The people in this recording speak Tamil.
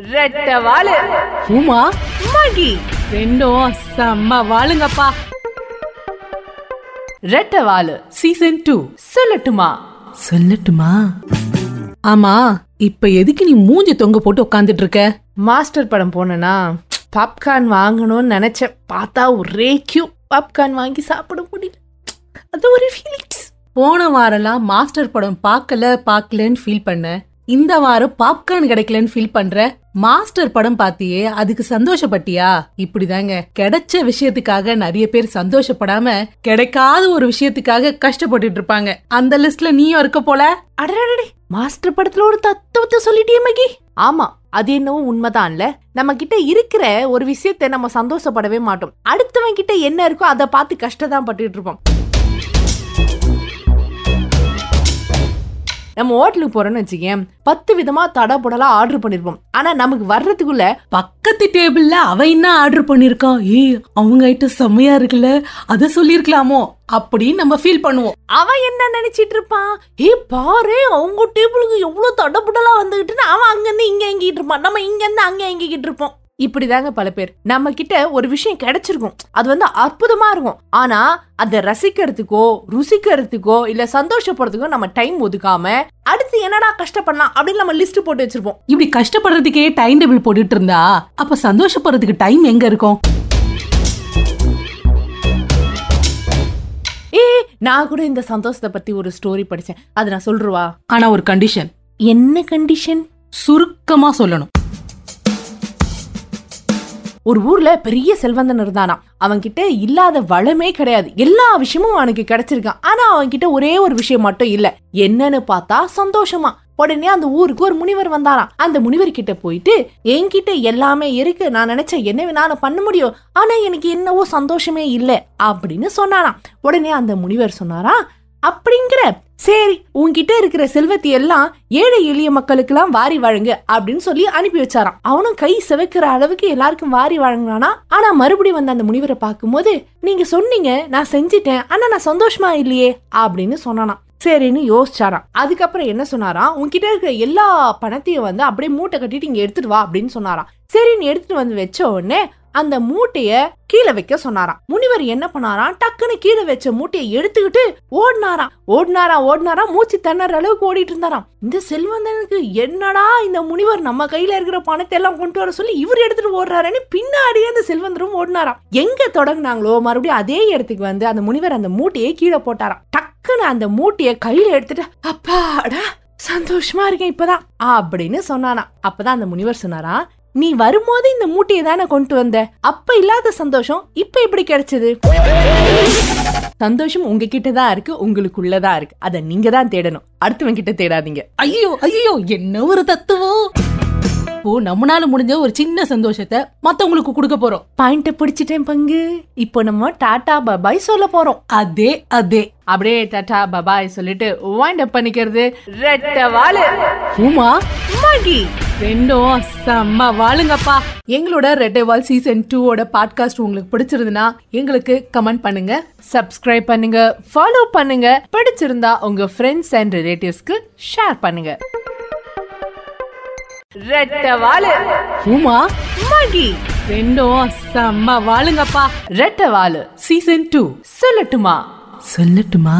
ரெட்ட வாலு. உமா? மகி. ரெண்டும் செம்ம வாளுங்கப்பா. ரெட்ட வாலு. Season two. சொல்லட்டுமா? சொல்லட்டுமா? ஆமா இப்ப எதுக்கு நீ மூஞ்சி தொங்க போட்டு உட்காந்துட்டு இருக்க? மாஸ்டர் படம் போனேனா பாப்கார்ன் வாங்கணும்னு நினைச்சேன். பார்த்தா ஒரே கியூ பாப்கார்ன் வாங்கி சாப்பிட முடியல. அது ஒரு ஃபீலிங்ஸ் போன வாரம்லாம் மாஸ்டர் படம் பார்க்கல பார்க்கலன்னு ஃபீல் பண்ண. இந்த வாரம் பாப்கார்ன் கிடைக்கலன்னு ஃபீல் பண்ற. மாஸ்டர் படம் பாத்தியே அதுக்கு சந்தோஷப்பட்டியா? இப்படிதாங்க. கிடைச்ச விஷயத்துக்காக நிறைய பேர் சந்தோஷப்படாம கிடைக்காத ஒரு விஷயத்துக்காக கஷ்டப்பட்டுட்டு இருப்பாங்க. அந்த லிஸ்ட்ல நீயும் இருக்க போல? அடடடே மாஸ்டர் படத்துல ஒரு தத்துவத்தை சொல்லிட்டியே மகி. ஆமா அது என்னவோ உண்மைதான்ல. நம்ம கிட்ட இருக்கிற ஒரு விஷயத்தை நம்ம சந்தோஷப்படவே மாட்டோம். அடுத்தவன் கிட்ட என்ன இருக்கோ அதை பார்த்து கஷ்டதான் பட்டுட்டு இருப்போம். நம்ம ஹோட்டலுக்கு போறோம்னு வச்சுக்கேன் பத்து விதமா தடபுடலா ஆர்டர் பண்ணிருப்போம். ஆனா நமக்கு வர்றதுக்குள்ள பக்கத்து டேபிள்ல அவ என்ன ஆர்டர் பண்ணிருக்கான் ஏய் அவங்க ஐட்டம் செம்மையா இருக்குல்ல அத சொல்லிருக்கலாமோ? அப்படின்னு நம்ம ஃபீல் பண்ணுவோம். அவன் என்ன நினைச்சிட்டு இருப்பான் ஏ பாரு அவங்க டேபிளுக்கு எவ்வளவு தடபுடலா வந்துகிட்டு அவன் அங்க இருந்து இங்க எங்கிட்டு இருப்பான் நம்ம இங்க இருந்து அங்க எங்கிட்டு இருப்போம். இப்படிதாங்க பல பேர். நம்ம கிட்ட ஒரு விஷயம் கிடைச்சிருக்கும். அது வந்து அற்புதமா இருக்கும். ஆனா அதை ரசிக்கிறதுக்கோ ருசிக்கிறதுக்கோ இல்ல சந்தோஷப்படுறதுக்கோ நம்ம டைம் ஒதுக்காம அடுத்து என்னடா கஷ்டப்படலாம் அப்படின்னு நம்ம லிஸ்ட் போட்டு வச்சிருப்போம். இப்படி கஷ்டப்படுறதுக்கே டைம் டேபிள் போட்டுட்டு இருந்தா அப்ப சந்தோஷப்படுறதுக்கு டைம் எங்க இருக்கும்? ஏ நான் கூட இந்த சந்தோஷத்தை பத்தி ஒரு ஸ்டோரி படிச்சேன். அதை நான் சொல்றவா? ஆனா ஒரு கண்டிஷன் என்ன கண்டிஷன் சுருக்கமா சொல்லணும். ஒரு ஊர்ல பெரிய செல்வந்தன் இருந்தானா? அவன்கிட்ட இல்லாத வளமே கிடையாது. எல்லா விஷயமும் அவனுக்கு கிடைச்சிருக்கான். ஆனா அவன்கிட்ட ஒரே ஒரு விஷயம் மட்டும் இல்ல. என்னன்னு பார்த்தா சந்தோஷமா. உடனே அந்த ஊருக்கு ஒரு முனிவர் வந்தாராம். அந்த முனிவர் கிட்ட போயிட்டு என்கிட்ட எல்லாமே இருக்கு. நான் நினைச்சேன் என்ன வேணாலும் பண்ண முடியும். ஆனா எனக்கு என்னவோ சந்தோஷமே இல்லை. அப்படின்னு சொன்னாராம். உடனே அந்த முனிவர் சொன்னாராம் அப்படிங்கிற சரி உன்கிட்ட இருக்கிற செல்வத்தை எல்லாம் ஏழை எளிய மக்களுக்கெல்லாம் வாரி வழங்கு அப்படின்னு சொல்லி அனுப்பி வச்சாராம். அவனும் கை சிவக்கிற அளவுக்கு எல்லாருக்கும் வாரி வழங்கினானா? ஆனா மறுபடியும் வந்து அந்த முனிவரை பார்க்கும்போது நீங்க சொன்னீங்க நான் செஞ்சிட்டேன் ஆனா நான் சந்தோஷமா இல்லையே அப்படின்னு சொன்னானா சரின்னு யோசிச்சாராம். அதுக்கப்புறம் என்ன சொன்னாராம்? உன்கிட்ட இருக்கிற எல்லா பணத்தையும் வந்து அப்படியே மூட்டை கட்டிட்டு இங்க எடுத்துட்டு வா அப்படின்னு சொன்னாராம். சரின்னு எடுத்துட்டு வந்து வச்ச உடனே அந்த மூட்டைய கீழே வைக்க சொன்னாராம். முனிவர் என்ன பண்ணாராம்? டக்குன்னு கீழே வச்ச மூட்டையை எடுத்துக்கிட்டு ஓடினாராம். ஓடினாராம் ஓடினாராம். மூச்சு தண்ணற அளவுக்கு ஓடிட்டு இருந்தாராம். இந்த செல்வந்தனுக்கு என்னடா இந்த முனிவர் நம்ம கையில இருக்கிற பணத்தை எல்லாம் கொண்டு வர சொல்லி இவர் எடுத்துட்டு ஓடுறாருன்னு பின்னாடியே அந்த செல்வந்தரும் ஓடினாராம். எங்க தொடங்குனாங்களோ மறுபடியும் அதே இடத்துக்கு வந்து அந்த முனிவர் அந்த மூட்டையை கீழே போட்டாராம். டக்குன்னு அந்த மூட்டையை கையில எடுத்துட்டு அப்பாடா சந்தோஷமா இருக்கேன் இப்பதான். அப்படின்னு சொன்னானா அப்பதான் அந்த முனிவர் சொன்னாரா நீ வரும்போது இந்த மூட்டையை தானே கொண்டு வந்த? அப்ப இல்லாத சந்தோஷம் இப்ப இப்படி கிடைச்சது? சந்தோஷம் உங்ககிட்ட தான் இருக்கு உங்களுக்குள்ளதான் இருக்கு. அதை நீங்க தான் தேடணும். அடுத்தவன் கிட்ட தேடாதீங்க. ஐயோ ஐயோ என்ன ஒரு தத்துவம்? ஓ நம்மனால முடிஞ்ச ஒரு சின்ன சந்தோஷத்தை மத்தவங்களுக்கு கொடுக்க போறோம். பாயிண்ட பிடிச்சிட்டேன் பங்கு. இப்போ நம்ம டாடா பபாய் சொல்ல போறோம். அதே அதே. அப்படியே டாடா பபாய் சொல்லிட்டு வைண்ட் அப் பண்ணிக்கிறது. ரெட்ட வாலு. உமா மகி. ரெண்டும் செம்ம வாளுங்கப்பா. எங்களோட ரெட்டை வால் சீசன் டூவோட பாட்காஸ்ட் உங்களுக்கு பிடிச்சிருந்ததுன்னா எங்களுக்கு கமெண்ட் பண்ணுங்க. சப்ஸ்கிரைப் பண்ணுங்க. ஃபாலோ பண்ணுங்க. பிடிச்சிருந்தா உங்க ஃப்ரெண்ட்ஸ் அண்ட் ரிலேட்டிவ்ஸ்க்கு ஷேர் பண்ணுங்க. ரெட்ட வாலு உமா? மகி. ரெண்டும் செம்ம வாளுங்கப்பா. ரெட்ட வாலு சீசன் டூ சொல்லட்டுமா? சொல்லட்டுமா?